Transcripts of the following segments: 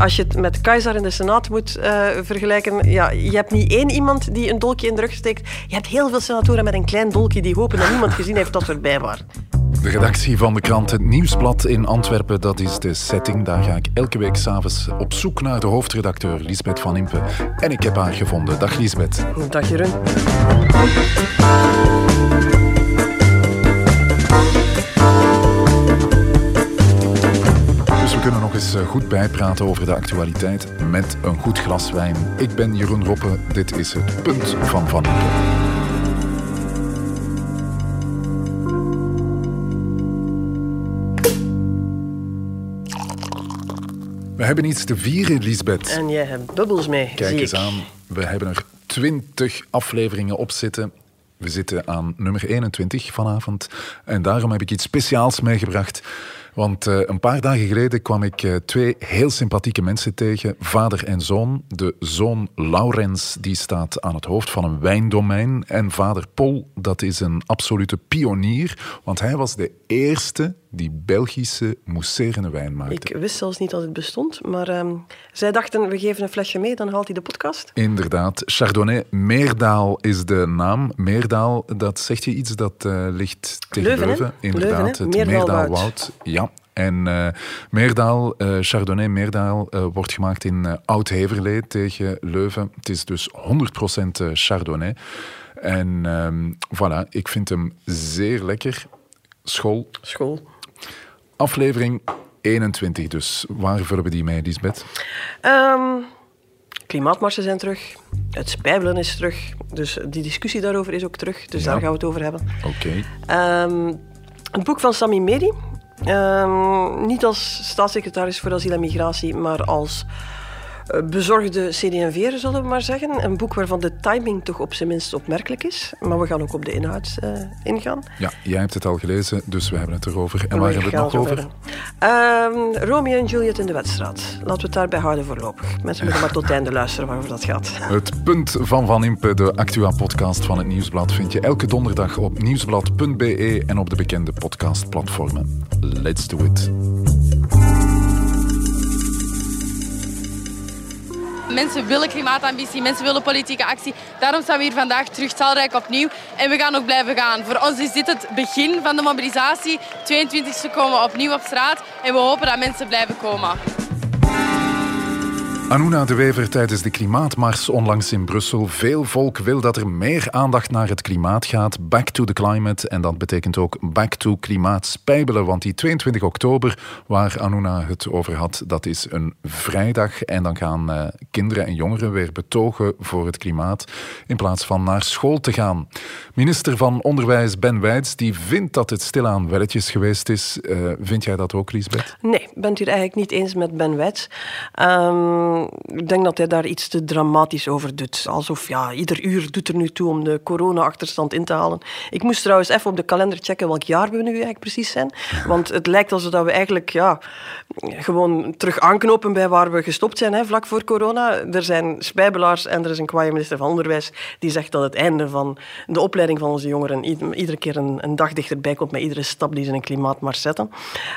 als je het met Keizer in de Senaat moet uh, vergelijken, ja, je hebt niet één iemand die een dolkje in de rug steekt. Je hebt heel veel senatoren met een klein dolkje die hopen dat niemand gezien heeft dat ze erbij waren. De redactie van de krant Het Nieuwsblad in Antwerpen, dat is de setting. Daar ga ik elke week s'avonds op zoek naar de hoofdredacteur Lisbeth van Impe. En ik heb haar gevonden. Dag Lisbeth. Dag Jeroen. Eh, goed bijpraten over de actualiteit met een goed glas wijn. Ik ben Jeroen Roppe. Dit is het punt van Van. We hebben iets te vieren, Lisbeth. En jij hebt bubbels mee. Kijk zie eens ik. aan. We hebben er twintig afleveringen op zitten. We zitten aan nummer 21 vanavond. En daarom heb ik iets speciaals meegebracht. Want uh, een paar dagen geleden kwam ik uh, twee heel sympathieke mensen tegen, vader en zoon. De zoon Laurens die staat aan het hoofd van een wijndomein. En vader Paul, dat is een absolute pionier, want hij was de eerste die Belgische mousserende wijn maakte. Ik wist zelfs niet dat het bestond, maar uh, zij dachten, we geven een flesje mee, dan haalt hij de podcast. Inderdaad. Chardonnay Meerdaal is de naam. Meerdaal, dat zegt je iets, dat uh, ligt tegen Leuven. Leuven. Inderdaad, Leuven, het Meerdaalwoud. Ja. En uh, Meerdaal, uh, Chardonnay Meerdaal wordt gemaakt in Oud-Heverlee tegen Leuven. Het is dus 100% Chardonnay. En ehm, voilà, ik vind hem zeer lekker. School. School. Aflevering 21 dus. Waar vullen we die mee, Lisbeth? Um, klimaatmarsen zijn terug. Het spijbelen is terug. Dus die discussie daarover is ook terug. Dus ja. daar gaan we het over hebben. Oké. Okay. Um, het boek van Sami Meri. Um, niet als staatssecretaris voor asiel en migratie, maar als bezorgde CD&V'er, zullen we maar zeggen. Een boek waarvan de timing toch op zijn minst opmerkelijk is. Maar we gaan ook op de inhoud uh, ingaan. Ja, jij hebt het al gelezen, dus we hebben het erover. En waar hebben we het nog over? Um, Romeo en Juliet in de wedstrijd. Laten we het daarbij houden voorlopig. Mensen moeten maar tot het einde luisteren waarover dat gaat. Het punt van Van Impe, de Actua-podcast van het Nieuwsblad, vind je elke donderdag op nieuwsblad.be en op de bekende podcastplatformen. Let's do it. Mensen willen klimaatambitie, mensen willen politieke actie. Daarom staan we hier vandaag terug talrijk opnieuw. En we gaan ook blijven gaan. Voor ons is dit het begin van de mobilisatie. 22e komen we opnieuw op straat. En we hopen dat mensen blijven komen. Anouna de Wever tijdens de klimaatmars onlangs in Brussel. Veel volk wil dat er meer aandacht naar het klimaat gaat. Back to the climate. En dat betekent ook back to klimaatspijbelen. Want die 22 oktober, waar Anouna het over had, dat is een vrijdag. En dan gaan uh, kinderen en jongeren weer betogen voor het klimaat. In plaats van naar school te gaan. Minister van Onderwijs Ben Wijts, die vindt dat het stilaan welletjes geweest is. Uh, vind jij dat ook, Liesbeth? Nee, ik ben het eigenlijk niet eens met Ben Wijts. Um, ik denk dat hij daar iets te dramatisch over doet. Alsof ja, ieder uur doet er nu toe om de corona-achterstand in te halen. Ik moest trouwens even op de kalender checken welk jaar we nu eigenlijk precies zijn. Want het lijkt alsof we eigenlijk ja, gewoon terug aanknopen bij waar we gestopt zijn, hè, vlak voor corona. Er zijn spijbelaars en er is een kwaaie minister van Onderwijs die zegt dat het einde van de opleiding van onze jongeren iedere keer een, een dag dichterbij komt met iedere stap die ze in een klimaatmars zetten.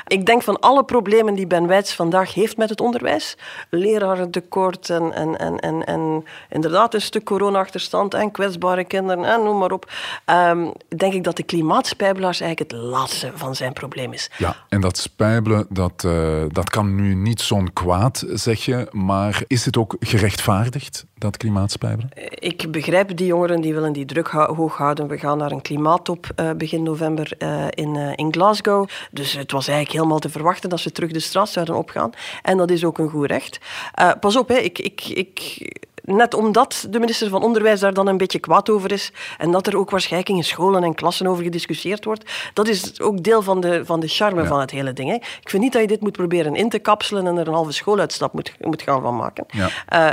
Ik denk van alle problemen die Ben Wijts vandaag heeft met het onderwijs, leraren tekort en, en, en, en, en inderdaad een stuk corona-achterstand en kwetsbare kinderen en noem maar op, um, denk ik dat de klimaatspijbelaars eigenlijk het laatste van zijn probleem is. Ja, en dat spijbelen, dat, uh, dat kan nu niet zo'n kwaad, zeg je, maar is het ook gerechtvaardigd, dat klimaatspijbelen? Ik begrijp die jongeren die willen die druk hoog houden. We gaan naar een klimaattop uh, begin november in, in Glasgow. Dus het was eigenlijk helemaal te verwachten dat ze terug de straat zouden opgaan. En dat is ook een goed recht. pas op, hè. Ik, ik, ik, net omdat de minister van Onderwijs daar dan een beetje kwaad over is en dat er ook waarschijnlijk in scholen en klassen over gediscussieerd wordt, dat is ook deel van de, van de charme ja. van het hele ding. Hè. Ik vind niet dat je dit moet proberen in te kapselen en er een halve schooluitstap moet, moet gaan van maken. Ja.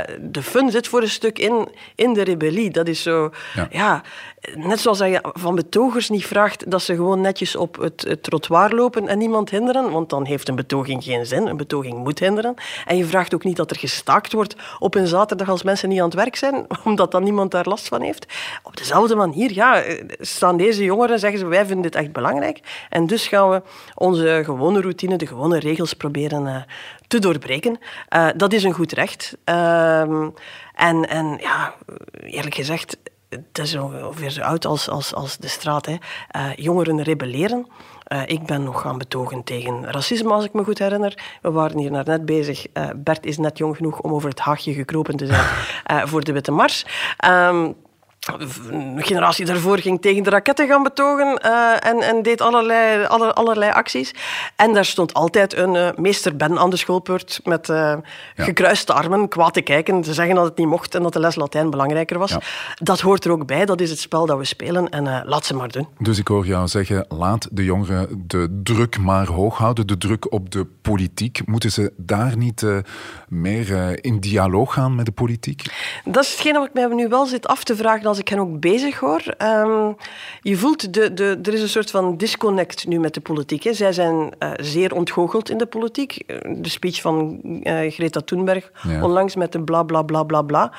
Uh, de fun zit voor een stuk in, in de rebellie. Dat is zo, ja, ja net zoals dat je van betogers niet vraagt dat ze gewoon netjes op het, trottoir lopen en niemand hinderen, want dan heeft een betoging geen zin. Een betoging moet hinderen. En je vraagt ook niet dat er gestaakt wordt op een zaterdag als mensen niet aan het werk zijn, omdat dan niemand daar last van heeft. Op dezelfde manier ja, staan deze jongeren zeggen ze, wij vinden dit echt belangrijk. En dus gaan we onze gewone routine, de gewone regels proberen uh, te doorbreken. Uh, dat is een goed recht. Uh, en, en ja, eerlijk gezegd, het is ongeveer zo oud als, als, als de straat. Hè. Uh, jongeren rebelleren. Uh, ik ben nog gaan betogen tegen racisme, als ik me goed herinner. We waren hier net bezig. Uh, Bert is net jong genoeg om over het haagje gekropen te zijn voor de Witte Mars. Um, de generatie daarvoor ging tegen de raketten gaan betogen uh, en, en, deed allerlei, aller, allerlei acties. En daar stond altijd een uh, meester Ben aan de schoolpoort met uh, ja. gekruiste armen, kwaad te kijken, te zeggen dat het niet mocht en dat de les Latijn belangrijker was. Ja. Dat hoort er ook bij, dat is het spel dat we spelen en laat ze maar doen. Dus ik hoor jou zeggen, laat de jongeren de druk maar hoog houden, de druk op de politiek. Moeten ze daar niet meer in dialoog gaan met de politiek? Dat is hetgeen wat ik mij nu wel zit af te vragen als ik hen ook bezig hoor. Um, je voelt, de, de, er is een soort van disconnect nu met de politiek. Hè. Zij zijn uh, zeer ontgoocheld in de politiek. De speech van uh, Greta Thunberg ja. onlangs met de bla bla bla bla bla.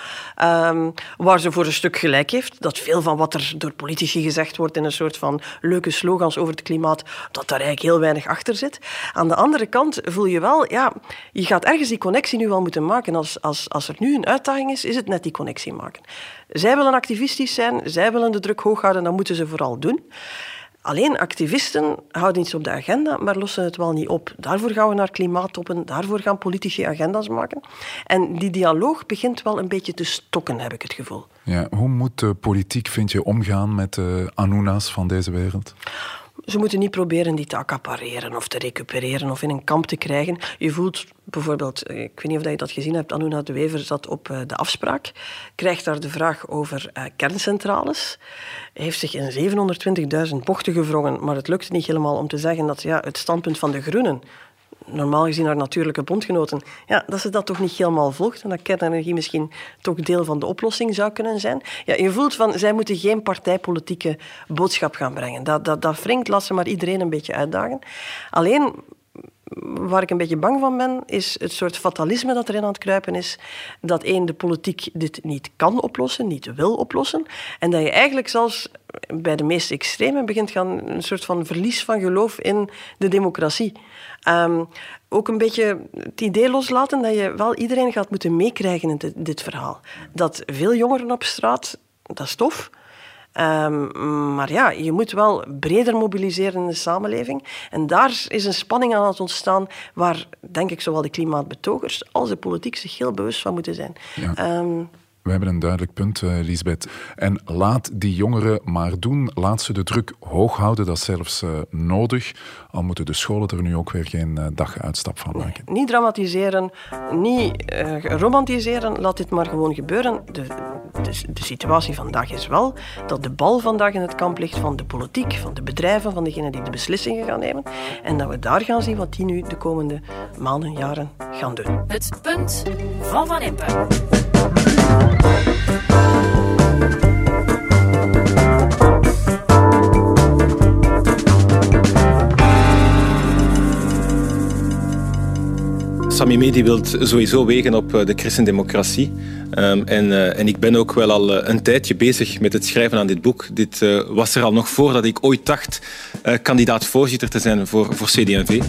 Um, waar ze voor een stuk gelijk heeft. Dat veel van wat er door politici gezegd wordt in een soort van leuke slogans over het klimaat, dat daar eigenlijk heel weinig achter zit. Aan de andere kant voel je wel, ja, je gaat ergens die connectie nu wel moeten maken. Als, als, als er nu een uitdaging is, is het net die connectie maken. Zij willen activistisch zijn, zij willen de druk hoog houden, dat moeten ze vooral doen. Alleen activisten houden iets op de agenda, maar lossen het wel niet op. Daarvoor gaan we naar klimaattoppen, daarvoor gaan politici agenda's maken. En die dialoog begint wel een beetje te stokken, heb ik het gevoel. Ja, hoe moet de politiek, vind je, omgaan met de Anuna's van deze wereld? Ze moeten niet proberen die te accapareren of te recupereren of in een kamp te krijgen. Je voelt bijvoorbeeld, ik weet niet of je dat gezien hebt, Anuna de Wever zat op eh, de afspraak, krijgt daar de vraag over uh, kerncentrales. Heeft zich in 720.000 bochten gevrongen, maar het lukte niet helemaal om te zeggen dat ja, het standpunt van de Groenen normaal gezien haar natuurlijke bondgenoten, ja, dat ze dat toch niet helemaal volgt en dat kernenergie misschien toch deel van de oplossing zou kunnen zijn. Ja, je voelt van, zij moeten geen partijpolitieke boodschap gaan brengen. Dat, dat, dat wringt, laat ze maar iedereen een beetje uitdagen. Alleen, waar ik een beetje bang van ben, is het soort fatalisme dat erin aan het kruipen is. Dat één, de politiek dit niet kan oplossen, niet wil oplossen. En dat je eigenlijk zelfs bij de meest extreme begint gaan een soort van verlies van geloof in de democratie. Um, ook een beetje het idee loslaten dat je wel iedereen gaat moeten meekrijgen in dit, dit verhaal. Dat veel jongeren op straat, dat is tof. Um, maar ja, je moet wel breder mobiliseren in de samenleving. En daar is een spanning aan het ontstaan waar, denk ik, zowel de klimaatbetogers als de politiek zich heel bewust van moeten zijn. Ja. Um, we hebben een duidelijk punt, uh, Lisbeth. En laat die jongeren maar doen. Laat ze de druk hoog houden. Dat is zelfs uh, nodig. Al moeten de scholen er nu ook weer geen uh, daguitstap van maken. Nee, niet dramatiseren, niet romantiseren. Laat dit maar gewoon gebeuren. De, de, de, situatie vandaag is wel dat de bal vandaag in het kamp ligt van de politiek, van de bedrijven, van degenen die de beslissingen gaan nemen. En dat we daar gaan zien wat die nu de komende maanden, jaren gaan doen. Het punt van Van Impe. Sami Medi wil sowieso wegen op eh, de christendemocratie. Um, en, uh, en ik ben ook wel al uh, een tijdje bezig met het schrijven aan dit boek. Dit was er al nog voordat ik ooit dacht kandidaat voorzitter te zijn voor, voor CD&V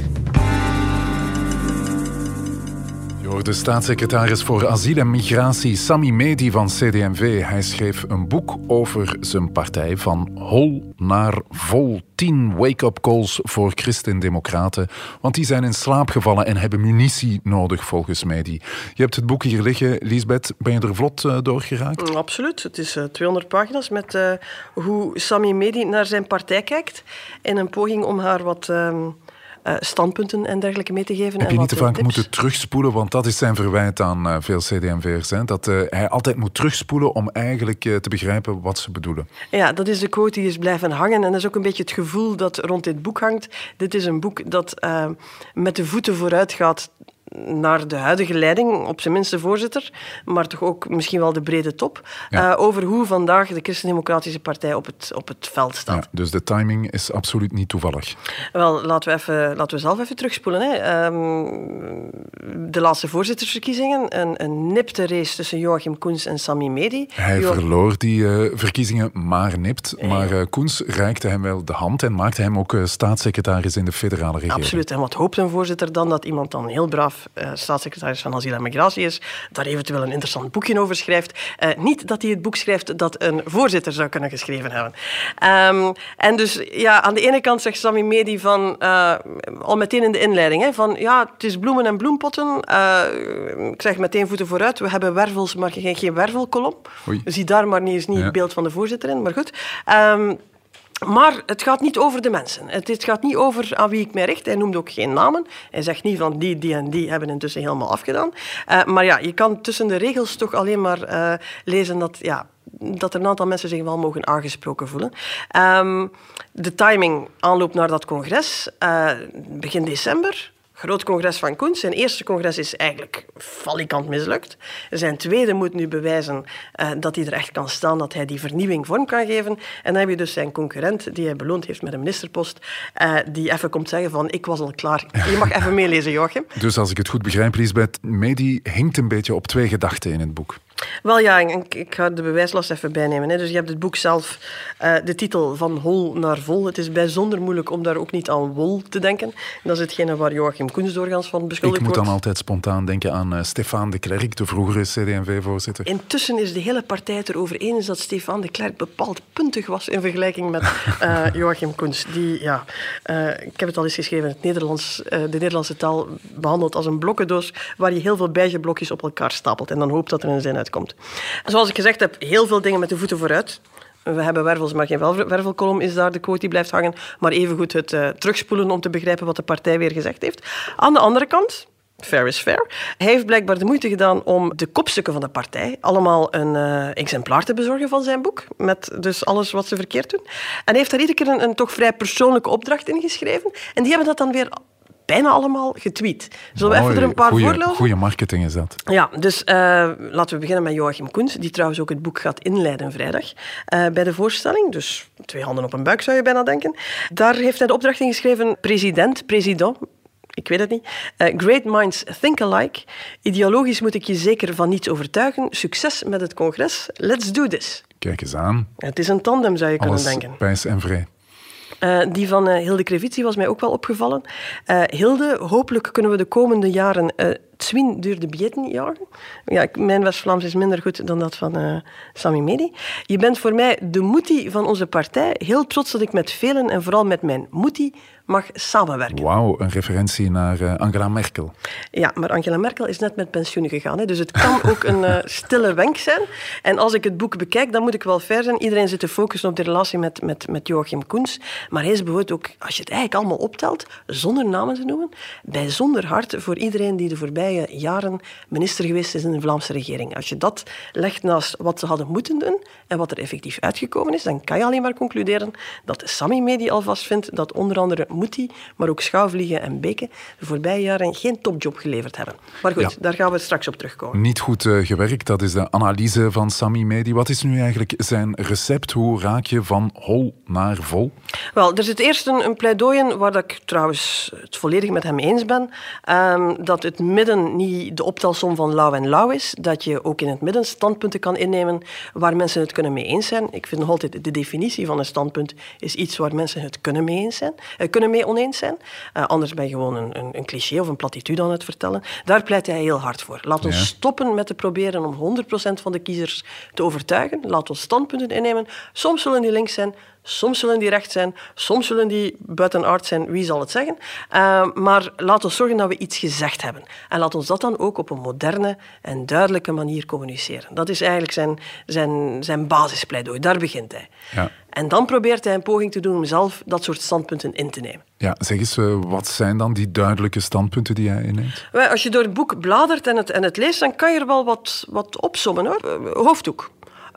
de staatssecretaris voor asiel en migratie Sami Medi van CD&V. Hij schreef een boek over zijn partij van hol naar vol. Tien wake-up calls voor christendemocraten. Want die zijn in slaap gevallen en hebben munitie nodig, volgens Medi. Je hebt het boek hier liggen. Lisbeth, ben je er vlot uh, door geraakt? Mm, absoluut. Het is uh, eh, 200 pagina's met uh, hoe Sami Medi naar zijn partij kijkt. In een poging om haar wat... Ehm, uh, standpunten en dergelijke mee te geven. Heb je niet te vaak moeten terugspoelen, want dat is zijn verwijt aan uh, veel CD&V'ers, dat uh, hij altijd moet terugspoelen om eigenlijk te begrijpen wat ze bedoelen. Ja, dat is de quote die is blijven hangen en dat is ook een beetje het gevoel dat rond dit boek hangt. Dit is een boek dat met de voeten vooruit gaat naar de huidige leiding, op zijn minst de voorzitter, maar toch ook misschien wel de brede top, ja. over hoe vandaag de Christen-Democratische Partij op het, op het veld staat. Ja, dus de timing is absoluut niet toevallig. Wel, laten we, even, laten we zelf even terugspoelen. Hè. Ehm, de laatste voorzittersverkiezingen, een, een nipte race tussen Joachim Koens en Sami Medi. Hij verloor die uh, verkiezingen maar nipt, maar uh, Koens reikte hem wel de hand en maakte hem ook staatssecretaris in de federale regering. Absoluut. En wat hoopt een voorzitter dan? Dat iemand dan heel braaf staatssecretaris van Asiel en Migratie is, daar eventueel een interessant boekje over schrijft. niet dat hij het boek schrijft dat een voorzitter zou kunnen geschreven hebben. Um, en dus ja, aan de ene kant zegt Sami Medi van, uh, al meteen in de inleiding, hè, van ja, het is bloemen en bloempotten. Ik zeg meteen voeten vooruit, we hebben wervels, maar geen, geen wervelkolom. Zie daar maar niet eens niet ja. het beeld van de voorzitter in, maar goed. Um, maar het gaat niet over de mensen. Het, gaat niet over aan wie ik mij richt. Hij noemt ook geen namen. Hij zegt niet van die, die en die hebben intussen helemaal afgedaan. Uh, maar ja, je kan tussen de regels toch alleen maar uh, lezen dat ja, dat er een aantal mensen zich wel mogen aangesproken voelen. Um, de timing aanloop naar dat congres, uh, begin december. Groot congres van Koens. Zijn eerste congres is eigenlijk falikant mislukt. Zijn tweede moet nu bewijzen uh, dat hij er echt kan staan, dat hij die vernieuwing vorm kan geven. En dan heb je dus zijn concurrent, die hij beloond heeft met een ministerpost, uh, die even komt zeggen van ik was al klaar. Je mag even meelezen, Joachim. Dus als ik het goed begrijp, Lisbeth, Medi hinkt een beetje op twee gedachten in het boek. Wel ja, ik, ik ga de bewijslast even bijnemen. Hè. Dus je hebt het boek zelf, uh, de titel van hol naar vol. Het is bijzonder moeilijk om daar ook niet aan wol te denken. Dat is hetgene waar Joachim Koens doorgaans van beschuldigd wordt. Ik moet dan altijd spontaan denken aan uh, Stefan de Klerk, de vroegere CD&V-voorzitter. Intussen is de hele partij het erover eens dat Stefan de Klerk bepaald puntig was in vergelijking met uh, Joachim Koens. Die, ja, ik heb het al eens geschreven, het Nederlands, de Nederlandse taal behandeld als een blokkendoos waar je heel veel bijgeblokjes op elkaar stapelt en dan hoopt dat er een zin uitkomt. Zoals ik gezegd heb, heel veel dingen met de voeten vooruit. We hebben wervels, maar geen wervelkolom is daar de quote die blijft hangen. Maar evengoed het uh, terugspoelen om te begrijpen wat de partij weer gezegd heeft. Aan de andere kant, fair is fair. Hij heeft blijkbaar de moeite gedaan om de kopstukken van de partij allemaal een uh, exemplaar te bezorgen van zijn boek, met dus alles wat ze verkeerd doen. En hij heeft daar iedere keer een, een toch vrij persoonlijke opdracht in geschreven. En die hebben dat dan weer bijna allemaal getweet. Zullen we even er een paar goeie, voorlopen? Goeie marketing is dat. Ja, dus uh, laten we beginnen met Joachim Koens, die trouwens ook het boek gaat inleiden vrijdag uh, bij de voorstelling. Dus twee handen op een buik zou je bijna denken. Daar heeft hij de opdracht in geschreven, president, president, ik weet het niet. Uh, great minds think alike. Ideologisch moet ik je zeker van niets overtuigen. Succes met het congres. Let's do this. Kijk eens aan. Het is een tandem, zou je Alles kunnen denken. pijs en vrij. Uh, die van uh, Hilde Krevitsi was mij ook wel opgevallen. Uh, Hilde, hopelijk kunnen we de komende jaren Zwin duurde bietten jagen. Ja, mijn West-Vlaams is minder goed dan dat van Sami Medi. Je bent voor mij de moetie van onze partij. Heel trots dat ik met velen en vooral met mijn moetie mag samenwerken. Wauw, een referentie naar uh, Angela Merkel. Ja, maar Angela Merkel is net met pensioen gegaan. Hè, dus het kan ook een uh, stille wenk zijn. En als ik het boek bekijk, dan moet ik wel fair zijn. Iedereen zit te focussen op de relatie met, met, met Joachim Koens. Maar hij is bijvoorbeeld ook, als je het eigenlijk allemaal optelt, zonder namen te noemen, bijzonder hard voor iedereen die de voorbije jaren minister geweest is in de Vlaamse regering. Als je dat legt naast wat ze hadden moeten doen en wat er effectief uitgekomen is, dan kan je alleen maar concluderen dat Sami Medi alvast vindt dat onder andere Moetie, maar ook Schouwvliegen en Beke de voorbije jaren geen topjob geleverd hebben. Maar goed, ja. daar gaan we straks op terugkomen. Niet goed uh, gewerkt, dat is de analyse van Sami Medi. Wat is nu eigenlijk zijn recept? Hoe raak je van hol naar vol? Wel, er zit eerst een, een pleidooi waar ik trouwens het volledig met hem eens ben, um, dat het midden niet de optelsom van lauw en lauw is, dat je ook in het midden standpunten kan innemen waar mensen het kunnen mee eens zijn. Ik vind nog altijd de definitie van een standpunt is iets waar mensen het kunnen mee eens zijn, uh, kunnen mee oneens zijn. Uh, anders ben je gewoon een, een, een, cliché of een platitude aan het vertellen. Daar pleit hij heel hard voor. Laat ons stoppen met te proberen om 100% van de kiezers te overtuigen. Laat ons standpunten innemen. Soms zullen die links zijn, Soms zullen die recht zijn, soms zullen die buiten aard zijn, wie zal het zeggen. Uh, maar laat ons zorgen dat we iets gezegd hebben. En laat ons dat dan ook op een moderne en duidelijke manier communiceren. Dat is eigenlijk zijn, zijn, zijn basispleidooi. Daar begint hij. Ja. En dan probeert hij een poging te doen om zelf dat soort standpunten in te nemen. Ja, zeg eens, uh, wat zijn dan die duidelijke standpunten die hij inneemt? Als je door het boek bladert en het, en het leest, dan kan je er wel wat, wat opzommen. Hoor. Uh, hoofddoek.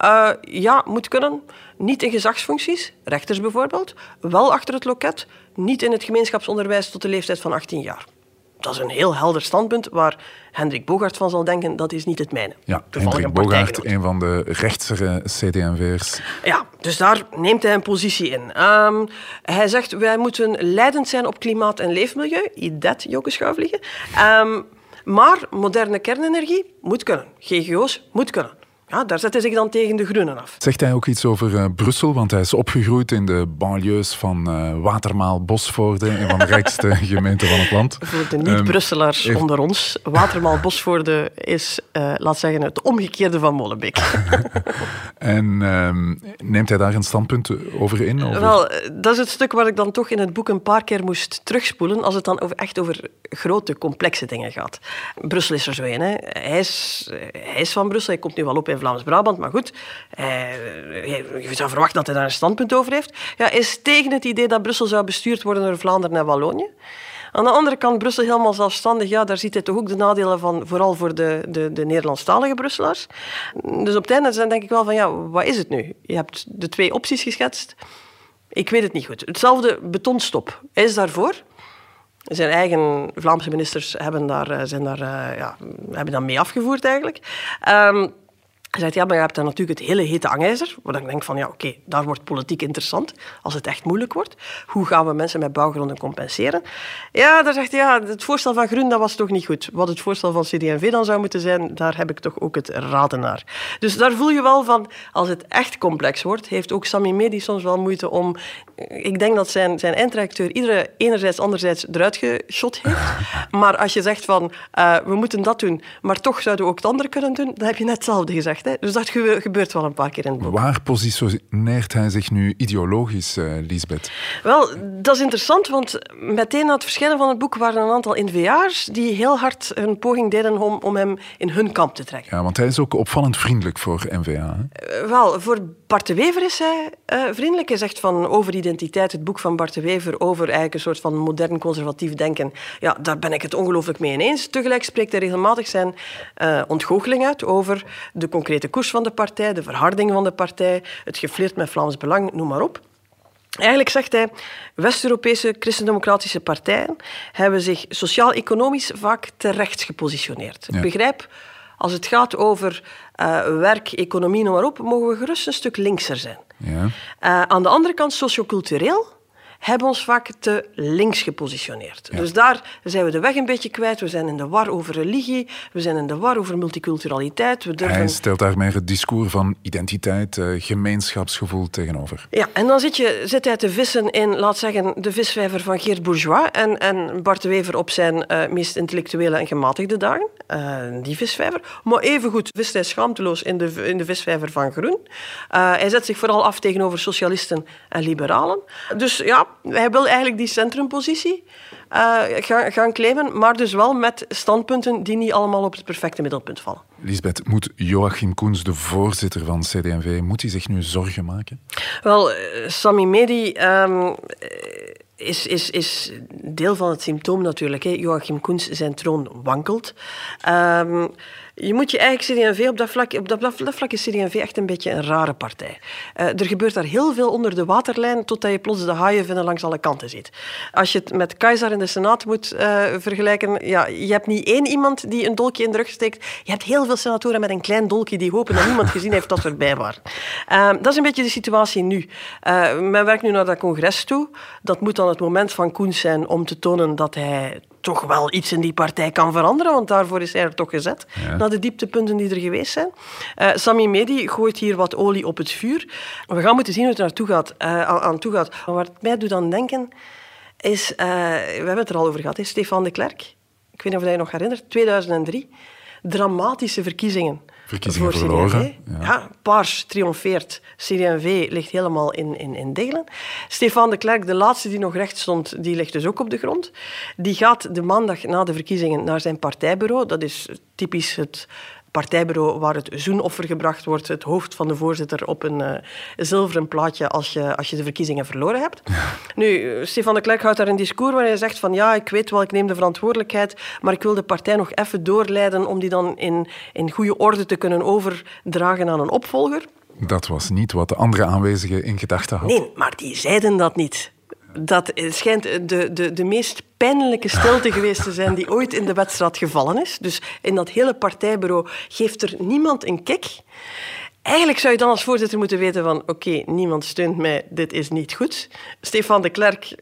Uh, ja, moet kunnen. Niet in gezagsfuncties, rechters bijvoorbeeld. Wel achter het loket. Niet in het gemeenschapsonderwijs tot de leeftijd van 18 jaar. dat is een heel helder standpunt waar Hendrik Bogaert van zal denken, dat is niet het mijne. Ja, Toevallig Hendrik een partijgenoot. een van de rechtsere CD&V'ers. Ja, dus daar neemt hij een positie in. Ehm, hij zegt, wij moeten leidend zijn op klimaat en leefmilieu. Idet, Joke Schuivliegen. Ehm, maar moderne kernenergie moet kunnen. GGO's moet kunnen. Ja, daar zet hij zich dan tegen de groenen af. Zegt hij ook iets over eh, Brussel? Want hij is opgegroeid in de banlieues van eh, Watermaal, Bosvoorde, een van de rijkste gemeenten van het land. Voor de Ehm, niet-Brusselaars heeft- onder ons, Watermaal Bosvoorde is, eh, laat zeggen, het omgekeerde van Molenbeek. En ehm, neemt hij daar een standpunt over in? Over- Wel, dat is het stuk waar ik dan toch in het boek een paar keer moest terugspoelen als het dan over, echt over grote, complexe dingen gaat. Brussel is er zo een. Hè. Hij, is, hij is van Brussel, hij komt nu wel op in Vlaams-Brabant, maar goed, hij- je zou verwachten dat hij daar een standpunt over heeft. Ja, is tegen het idee dat Brussel zou bestuurd worden door Vlaanderen en Wallonië. Aan de andere kant, Brussel helemaal zelfstandig, ja, daar ziet hij toch ook de nadelen van, vooral voor de, de, de Nederlandstalige Brusselaars. Dus op het einde zijn denk ik wel van, ja, wat is het nu? Je hebt de twee opties geschetst. Ik weet het niet goed. Hetzelfde betonstop. Hij is daarvoor. Zijn eigen Vlaamse ministers hebben daar, eh, zijn daar, eh, ja, hebben dat mee afgevoerd eigenlijk. Ehm, hij zegt, ja, maar je hebt dan natuurlijk het hele hete hangijzer. Waar ik denk van, ja, oké, daar wordt politiek interessant. Als het echt moeilijk wordt. Hoe gaan we mensen met bouwgronden compenseren? Ja, daar zegt hij, ja, het voorstel van Groen, dat was toch niet goed. Wat het voorstel van CD&V dan zou moeten zijn, daar heb ik toch ook het raden naar. Dus daar voel je wel van, als het echt complex wordt, heeft ook Sami Medi soms wel moeite om... Ik denk dat zijn, zijn eindredacteur iedere enerzijds, anderzijds eruit geschot heeft. Maar als je zegt van, eh, we moeten dat doen, maar toch zouden we ook het andere kunnen doen, dan heb je net hetzelfde gezegd. Hè? Dus dat gebe- gebeurt wel een paar keer in het boek. Waar positioneert hij zich nu ideologisch, eh Lisbeth? Wel, dat is interessant, want meteen na het verschijnen van het boek waren een aantal NVA'ers die heel hard hun poging deden om, om hem in hun kamp te trekken. Ja, want hij is ook opvallend vriendelijk voor NVA. Hè? Eh, Wel, voor Bart de Wever is hij eh, vriendelijk. Hij zegt van over identiteit, het boek van Bart de Wever, over eigenlijk een soort van modern conservatief denken. Ja, daar ben ik het ongelooflijk mee ineens. Tegelijk spreekt hij regelmatig zijn eh ontgoocheling uit over de concrete koers van de partij, de verharding van de partij, het geflirt met Vlaams Belang, noem maar op. Eigenlijk zegt hij, West-Europese christendemocratische partijen hebben zich sociaal-economisch vaak te rechts gepositioneerd. Ja. Ik begrijp, als het gaat over eh, werk, economie, noem maar op, mogen we gerust een stuk linkser zijn. Ja. Eh, aan de andere kant, sociocultureel hebben ons vaak te links gepositioneerd. Dus daar zijn we de weg een beetje kwijt. We zijn in de war over religie, we zijn in de war over multiculturaliteit. We durven... Hij stelt daarmee het discours van identiteit, eh, gemeenschapsgevoel tegenover. Ja, en dan zit, je, zit hij te vissen in, laat zeggen, de visvijver van Geert Bourgeois en, en Bart de Wever op zijn eh, meest intellectuele en gematigde dagen. Eh, die visvijver. Maar evengoed vist hij schaamteloos in de, in de visvijver van Groen. Hij zet zich vooral af tegenover socialisten en liberalen. Dus ja, hij wil eigenlijk die centrumpositie eh, gaan, gaan claimen, maar dus wel met standpunten die niet allemaal op het perfecte middelpunt vallen. Lisbeth, moet Joachim Koens, de voorzitter van CD&V, moet hij zich nu zorgen maken? Wel, eh, Sami Medi ehm, eh, is, is, is deel van het symptoom natuurlijk. Hè. Joachim Koens, zijn troon wankelt. Ehm, je moet je eigenlijk CD&V op dat vlak, op dat, vlak is CD&V echt een beetje een rare partij. Eh, er gebeurt daar heel veel onder de waterlijn, totdat je plots de haaienvinnen langs alle kanten ziet. Als je het met Keizer in de Senaat moet eh, vergelijken, ja, je hebt niet één iemand die een dolkje in de rug steekt. Je hebt heel veel senatoren met een klein dolkje die hopen dat niemand gezien heeft dat ze erbij waren. Eh, dat is een beetje de situatie nu. Eh, men werkt nu naar dat congres toe. Dat moet dan het moment van Koens zijn om te tonen dat hij toch wel iets in die partij kan veranderen, want daarvoor is hij er toch gezet, naar de dieptepunten die er geweest zijn. Eh Sami Medi gooit hier wat olie op het vuur. We gaan moeten zien hoe het naartoe gaat, eh, aan, toe gaat. Maar wat mij doet aan denken, is, eh, we hebben het er al over gehad, hè, Stefan de Klerk. Ik weet niet of je je nog herinnert, 2003. Dramatische verkiezingen. Verkiezingen voor verloren, CD&V. ja. Ja, Paars triomfeert. CD&V ligt helemaal in, in, in degelen. Stefan de Klerk, de laatste die nog recht stond, die ligt dus ook op de grond. Die gaat de maandag na de verkiezingen naar zijn partijbureau. Dat is typisch het partijbureau waar het zoenoffer gebracht wordt. Het hoofd van de voorzitter op een eh, zilveren plaatje als je, als je de verkiezingen verloren hebt. Nu, eh, Stefan de Klerk houdt daar een discours waar hij zegt van ja, ik weet wel, ik neem de verantwoordelijkheid, maar ik wil de partij nog even doorleiden om die dan in, in goede orde te kunnen overdragen aan een opvolger. Dat was niet wat de andere aanwezigen in gedachten hadden. Nee, maar die zeiden dat niet. Dat schijnt de, de, de meest pijnlijke stilte geweest te zijn die ooit in de wedstrijd gevallen is. Dus in dat hele partijbureau geeft er niemand een kik. Eigenlijk zou je dan als voorzitter moeten weten van oké, niemand steunt mij, dit is niet goed. Stefan de Klerk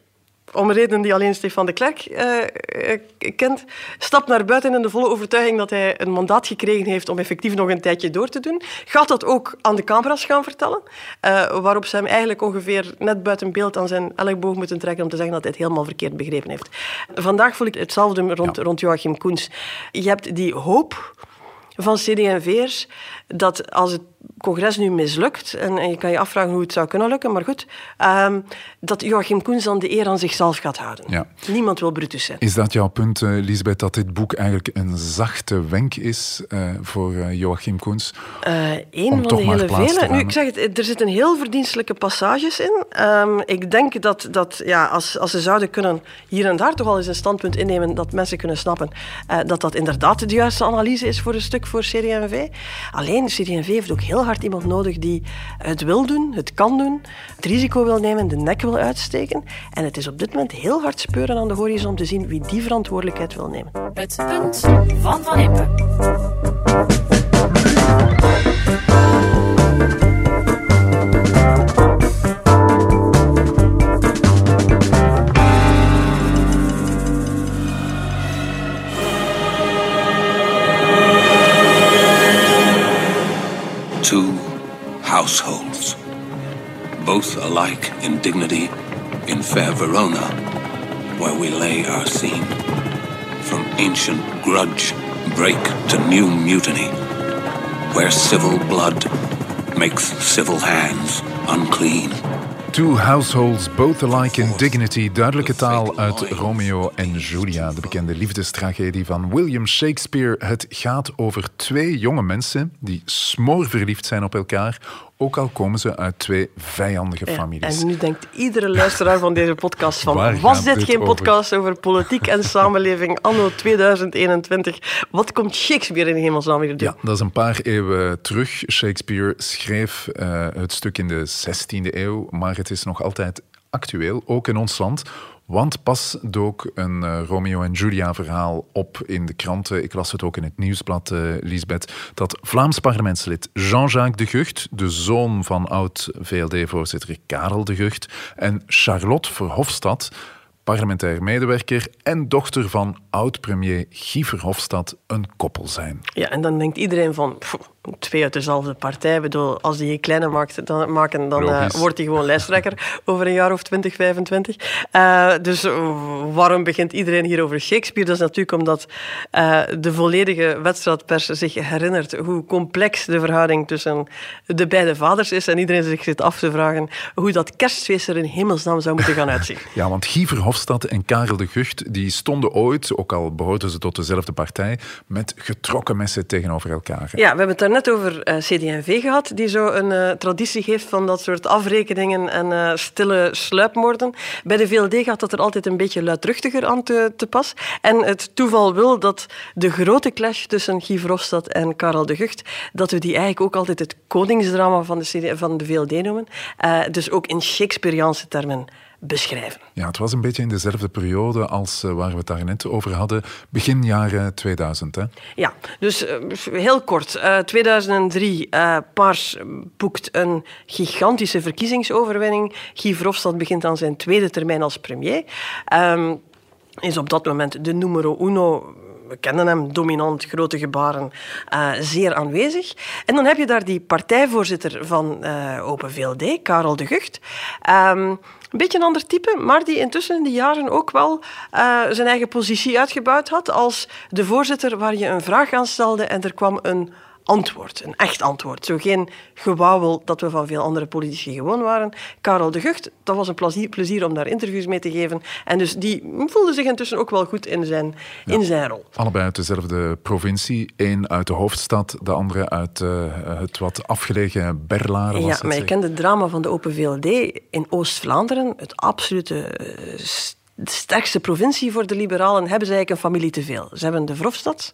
om redenen die alleen Stefan de Klerk uh, kent, stapt naar buiten in de volle overtuiging dat hij een mandaat gekregen heeft om effectief nog een tijdje door te doen. Gaat dat ook aan de camera's gaan vertellen, uh, waarop ze hem eigenlijk ongeveer net buiten beeld aan zijn elleboog moeten trekken om te zeggen dat hij het helemaal verkeerd begrepen heeft. Vandaag voel ik hetzelfde rond, ja. rond Joachim Koens. Je hebt die hoop van CD&V'ers dat als het congres nu mislukt, en, en, je kan je afvragen hoe het zou kunnen lukken, maar goed, um, dat Joachim Koens dan de eer aan zichzelf gaat houden. Ja. Niemand wil Brutus zijn. Is dat jouw punt, uh, Lisbeth, dat dit boek eigenlijk een zachte wenk is uh, voor uh, Joachim Koens? Eén van de hele vele. Nu, ik zeg het, er zitten heel verdienstelijke passages in. Um, ik denk dat, dat ja, als, als ze zouden kunnen hier en daar toch wel eens een standpunt innemen dat mensen kunnen snappen dat dat inderdaad de juiste analyse is voor een stuk voor CD&V. Alleen, CD&V heeft ook heel hard iemand nodig die het wil doen, het kan doen, het risico wil nemen, de nek wil uitsteken. En het is op dit moment heel hard speuren aan de horizon te zien wie die verantwoordelijkheid wil nemen. Het punt van Van Impe. Households, both alike in dignity, in fair Verona, where we lay our scene. From ancient grudge break to new mutiny, where civil blood makes civil hands unclean. Two households, both alike in dignity. Duidelijke taal uit Romeo en Julia, de bekende liefdestragedie van William Shakespeare. Het gaat over twee jonge mensen die smoorverliefd zijn op elkaar, ook al komen ze uit twee vijandige families. En nu denkt iedere luisteraar van deze podcast van... was dit, dit geen over? podcast over politiek en samenleving anno 2021? Wat komt Shakespeare in hemelsnaam weer doen? Ja, dat is een paar eeuwen terug. Shakespeare schreef uh, het stuk in de 16e eeuw, maar het is nog altijd actueel, ook in ons land. Want pas dook een uh, Romeo en Julia verhaal op in de kranten. Ik las het ook in het nieuwsblad, uh, Lisbeth. Dat Vlaams parlementslid Jean-Jacques de Gucht, de zoon van oud-VLD-voorzitter Karel de Gucht, en Charlotte Verhofstadt, parlementair medewerker en dochter van oud-premier Guy Verhofstadt, een koppel zijn. Ja, en dan denkt iedereen van... twee uit dezelfde partij. Ik bedoel, als die een kleine maakt, dan, maken, dan uh, wordt hij gewoon lijsttrekker over een jaar of 20, 25. Uh, dus waarom begint iedereen hier over Shakespeare? Dat is natuurlijk omdat uh, de volledige wedstrijdpers zich herinnert hoe complex de verhouding tussen de beide vaders is. En iedereen zich zit af te vragen hoe dat kerstfeest er in hemelsnaam zou moeten gaan uitzien. ja, want Guy Verhofstadt en Karel de Gucht die stonden ooit, ook al behoorden ze tot dezelfde partij, met getrokken messen tegenover elkaar. Ja, we hebben het net over uh, CD&V gehad, die zo een uh, traditie heeft van dat soort afrekeningen en uh, stille sluipmoorden. Bij de VLD gaat dat er altijd een beetje luidruchtiger aan te, pas. En het toeval wil dat de grote clash tussen Guy Verhofstadt en Karel de Gucht, dat we die eigenlijk ook altijd het koningsdrama van de, van de VLD noemen. dus ook in Shakespeareaanse termen beschrijven. Ja, het was een beetje in dezelfde periode als uh, waar we het daar net over hadden, begin jaren 2000. Hè? Ja, dus uh, heel kort. Uh, 2003, Paars boekt een gigantische verkiezingsoverwinning. Guy Verhofstadt begint aan zijn tweede termijn als premier. Um, is op dat moment de numero uno we kennen hem, dominant, grote gebaren, uh, zeer aanwezig. En dan heb je daar die partijvoorzitter van uh, Open VLD, Karel de Gucht. Um, een beetje een ander type, maar die intussen in de jaren ook wel uh, zijn eigen positie uitgebouwd had als de voorzitter waar je een vraag aan stelde en er kwam een antwoord, een echt antwoord. Zo geen gewauwel dat we van veel andere politici gewoon waren. Karel de Gucht, dat was een plezier, plezier om daar interviews mee te geven. En dus die voelde zich intussen ook wel goed in zijn, ja. in zijn rol. Allebei uit dezelfde provincie. Eén uit de hoofdstad, de andere uit uh, het wat afgelegen Berlaren. Ja, maar je kent het drama van de Open VLD in Oost-Vlaanderen. Het absolute... Uh, de sterkste provincie voor de liberalen hebben ze eigenlijk een familie te veel. Ze hebben de Verhofstadt,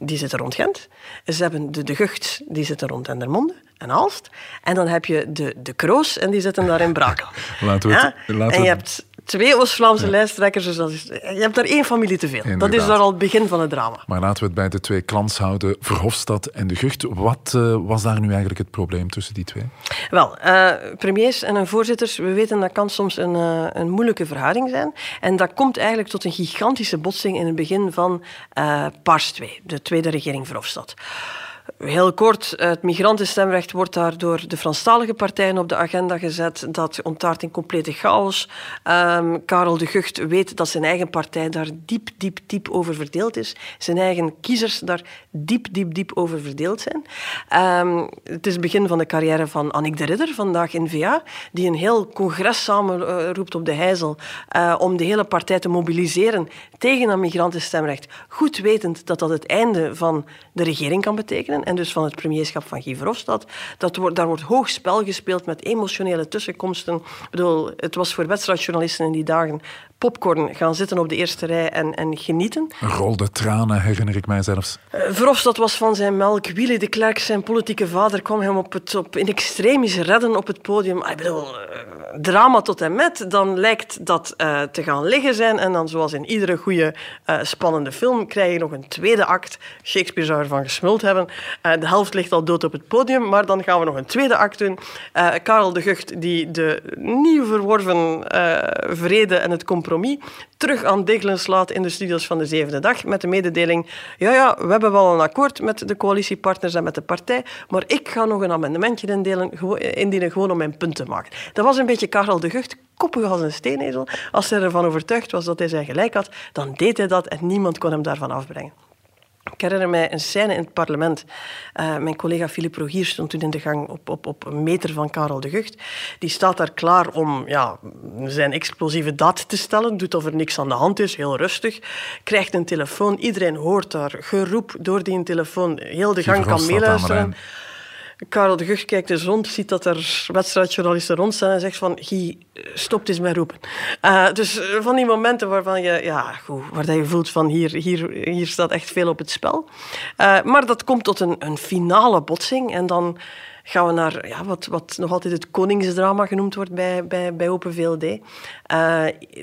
die zitten rond Gent. Ze hebben de, de Gucht, die zitten rond Endermonde en Aalst. En dan heb je de, de Kroos, en die zitten daar in Brakel. laten we het, ja? laten en je hebt twee Oost-Vlaamse lijsttrekkers. Dus dat is, je hebt daar één familie te veel. Dat is daar al het begin van het drama. Maar laten we het bij de twee klans houden, Verhofstadt en De Gucht. Wat eh, was daar nu eigenlijk het probleem tussen die twee? Wel, eh, premiers en hun voorzitters, we weten dat kan soms een, eh, een moeilijke verhouding zijn. En dat komt eigenlijk tot een gigantische botsing in het begin van Paars 2, de tweede regering Verhofstadt. Heel kort, het migrantenstemrecht wordt daar door de Franstalige partijen op de agenda gezet. Dat ontaart in complete chaos. Ehm, Karel de Gucht weet dat zijn eigen partij daar diep, diep, diep over verdeeld is. Zijn eigen kiezers daar diep, diep, diep over verdeeld zijn. Ehm, het is het begin van de carrière van Annick de Ridder, vandaag in VA, die een heel congres samenroept op de Heizel eh, om de hele partij te mobiliseren tegen dat migrantenstemrecht. Goed wetend dat dat het einde van de regering kan betekenen en dus van het premierschap van Guy Verhofstadt. Dat wordt, daar wordt hoog spel gespeeld met emotionele tussenkomsten. Ik bedoel, het was voor wedstrijdjournalisten in die dagen popcorn gaan zitten op de eerste rij en, en genieten. Rolde tranen, herinner ik mij zelfs. Uh, Verhofstadt was van zijn melk. Willy de Klerk, zijn politieke vader, kwam hem op het, op, in extremis redden op het podium. Ik bedoel, uh, drama tot en met. Dan lijkt dat uh, te gaan liggen zijn. En dan, zoals in iedere goede, spannende film, krijg je nog een tweede act. Shakespeare zou ervan gesmuld hebben. de helft ligt al dood op het podium, maar dan gaan we nog een tweede act doen. Karel de Gucht, die de nieuw verworven vrede en het compromis terug aan diggelen slaat in de studios van de zevende dag met de mededeling ja, ja, we hebben wel een akkoord met de coalitiepartners en met de partij, maar ik ga nog een amendementje indelen, indienen gewoon om mijn punt te maken. Dat was een beetje Karel de Gucht, koppig als een steenezel. Als hij ervan overtuigd was dat hij zijn gelijk had, dan deed hij dat en niemand kon hem daarvan afbrengen. Ik herinner mij een scène in het parlement. Uh, mijn collega Philippe Rogier stond toen in de gang op, op, op een meter van Karel de Gucht. Die staat daar klaar om ja, zijn explosieve daad te stellen. Doet of er niks aan de hand is, heel rustig. Krijgt een telefoon. Iedereen hoort daar geroep door die telefoon. Heel de gang kan meeluisteren. Karel de Gucht kijkt eens rond, ziet dat er wedstrijdjournalisten rond staan en zegt van, Guy, stop eens met roepen. Uh, dus van die momenten waarvan je, ja, goed, waar je voelt van, hier, hier, hier staat echt veel op het spel. Uh, maar dat komt tot een, een finale botsing en dan gaan we naar ja, wat, wat nog altijd het koningsdrama genoemd wordt bij, bij, bij Open VLD. Uh,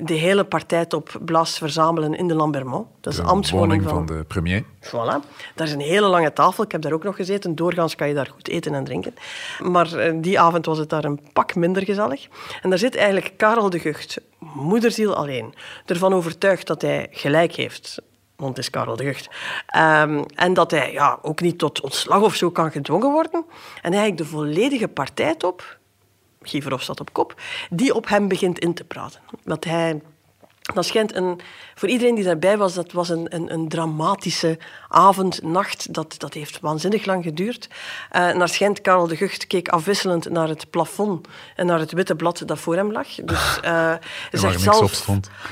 de hele partijtop blaast verzamelen in de Lambermont. Dat is de ambtswoning van... van de premier. Voilà. Daar is een hele lange tafel. Ik heb daar ook nog gezeten. Doorgaans kan je daar goed eten en drinken. Maar uh, die avond was het daar een pak minder gezellig. En daar zit eigenlijk Karel de Gucht, moederziel alleen, ervan overtuigd dat hij gelijk heeft want het is Karel de Gucht. Um, en dat hij ja, ook niet tot ontslag of zo kan gedwongen worden. En eigenlijk de volledige partijtop, Guy Verhofstadt op kop, die op hem begint in te praten. Dat hij... Dat schijnt een, voor iedereen die daarbij was, dat was een, een, een dramatische avond, nacht. Dat, dat heeft waanzinnig lang geduurd. Uh, naar schijnt, Karel de Gucht keek afwisselend naar het plafond en naar het witte blad dat voor hem lag. Dus uh, zegt zelf,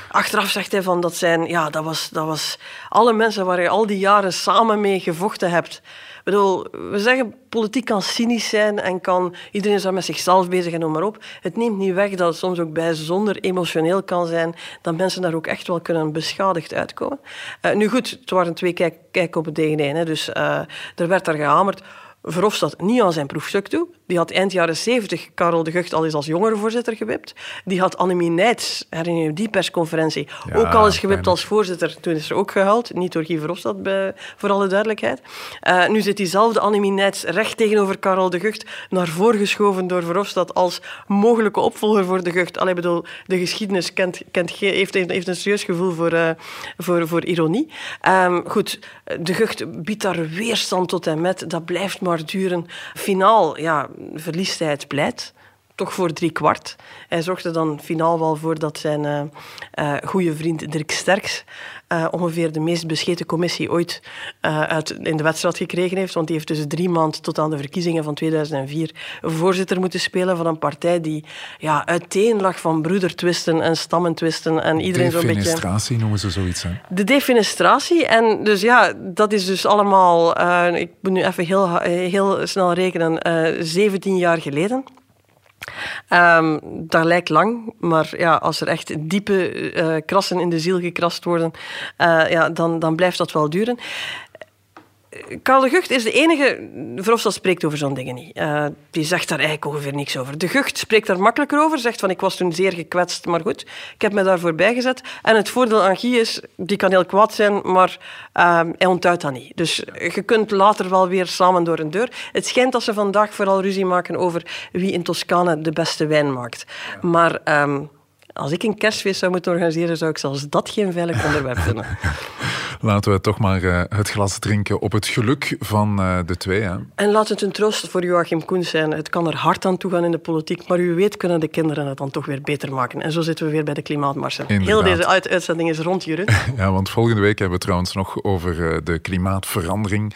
achteraf zegt hij van dat zijn, ja, dat was, dat was alle mensen waar je al die jaren samen mee gevochten hebt. Bedoel, we zeggen politiek kan cynisch zijn en kan iedereen is daar met zichzelf bezig en noem maar op. Het neemt niet weg dat het soms ook bijzonder emotioneel kan zijn, dat mensen daar ook echt wel kunnen beschadigd uitkomen. Uh, nu goed, het waren twee kijk, kijk op het tegen één, dus uh, er werd daar gehamerd. Verhofstadt niet aan zijn proefstuk toe. Die had eind jaren 70 Karel de Gucht al eens als jongerenvoorzitter gewipt. Die had Annemie Nijts, herinner je die persconferentie, ja, ook al eens gewipt als voorzitter. Toen is er ook gehuild. Niet door Guy Verhofstadt, bij, voor alle duidelijkheid. Uh, nu zit diezelfde Annemie Nijts recht tegenover Karel de Gucht, naar voren geschoven door Verhofstadt als mogelijke opvolger voor de Gucht. Allee, bedoel, de geschiedenis kent, kent, heeft, heeft een serieus gevoel voor, uh, voor, voor ironie. Um, goed, de Gucht biedt daar weerstand tot en met. Dat blijft maar duren. Finaal, ja, verliest het. Toch voor drie kwart. Hij zorgde dan finaal wel voor dat zijn uh, uh, goede vriend Dirk Sterks uh, ongeveer de meest bescheten commissie ooit uit, in de wedstrijd gekregen heeft. Want die heeft dus drie maanden tot aan de verkiezingen van 2004 voorzitter moeten spelen van een partij die ja, uiteen lag van broedertwisten en stammentwisten. En iedereen zo'n beetje... Defenestratie noemen ze zoiets, hè? De defenestratie. En dus ja, dat is dus allemaal... ik moet nu even heel, heel snel rekenen. 17 jaar geleden. Um, dat lijkt lang, maar ja, als er echt diepe uh, krassen in de ziel gekrast worden, uh, ja, dan, dan blijft dat wel duren. Karel de Gucht is de enige... Verhofstadt spreekt over zo'n dingen niet. Uh, die zegt daar eigenlijk ongeveer niks over. De Gucht spreekt daar makkelijker over. Zegt van, ik was toen zeer gekwetst, maar goed. Ik heb me daarvoor bijgezet. En het voordeel aan Guy is, die kan heel kwaad zijn, maar uh, hij ontduidt dat niet. Dus je kunt later wel weer samen door een deur. Het schijnt dat ze vandaag vooral ruzie maken over wie in Toscane de beste wijn maakt. Maar... Um, als ik een kerstfeest zou moeten organiseren, zou ik zelfs dat geen veilig onderwerp vinden. Laten we toch maar uh, het glas drinken op het geluk van uh, de twee. Hè? En laat het een troost voor Joachim Koens zijn. Het kan er hard aan toe gaan in de politiek, maar u weet kunnen de kinderen het dan toch weer beter maken. En zo zitten we weer bij de klimaatmarsen. Heel deze uit uitzending is rond, Jeroen. ja, want volgende week hebben we trouwens nog over uh, de klimaatverandering.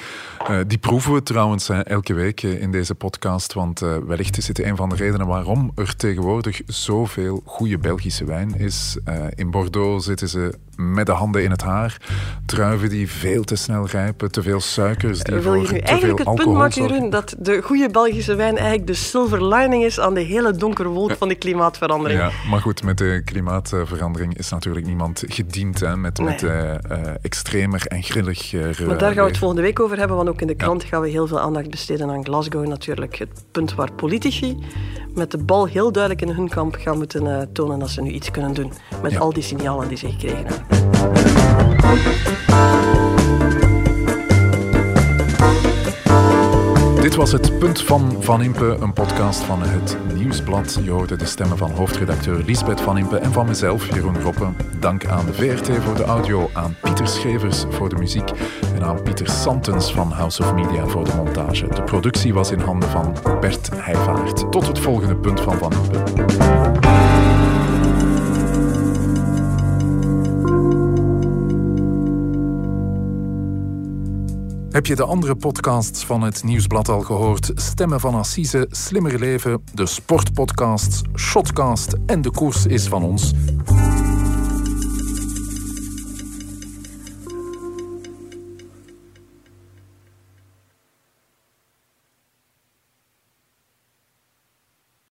die proeven we trouwens elke week in deze podcast, want wellicht is het een van de redenen waarom er tegenwoordig zoveel goede Belgische wijn is. in Bordeaux zitten ze met de handen in het haar. Druiven die veel te snel rijpen, te veel suikers die Wil je nu eigenlijk het punt maken, Jeroen, dat de goede Belgische wijn eigenlijk de silver lining is aan de hele donkere wolk van de klimaatverandering? Ja, maar goed, met de klimaatverandering is natuurlijk niemand gediend hè, met, met uh, extremer en grilliger. maar daar gaan we het volgende week over hebben, want ook in de krant gaan we heel veel aandacht besteden aan Glasgow natuurlijk. Het punt waar politici met de bal heel duidelijk in hun kamp gaan moeten tonen dat ze nu iets kunnen doen met al die signalen die ze gekregen hebben. Dit was het Punt van Van Impe, een podcast van het Nieuwsblad. Je hoorde de stemmen van hoofdredacteur Lisbeth Van Impe en van mezelf, Jeroen Roppe. Dank aan de VRT voor de audio, aan Pieter Schevers voor de muziek en aan Pieter Santens van House of Media voor de montage. De productie was in handen van Bert Heijvaart. Tot het volgende Punt van Van Impe. Heb je de andere podcasts van het Nieuwsblad al gehoord? Stemmen van Assise, Slimmer Leven, de Sportpodcasts, Shotcast en De Koers is van ons.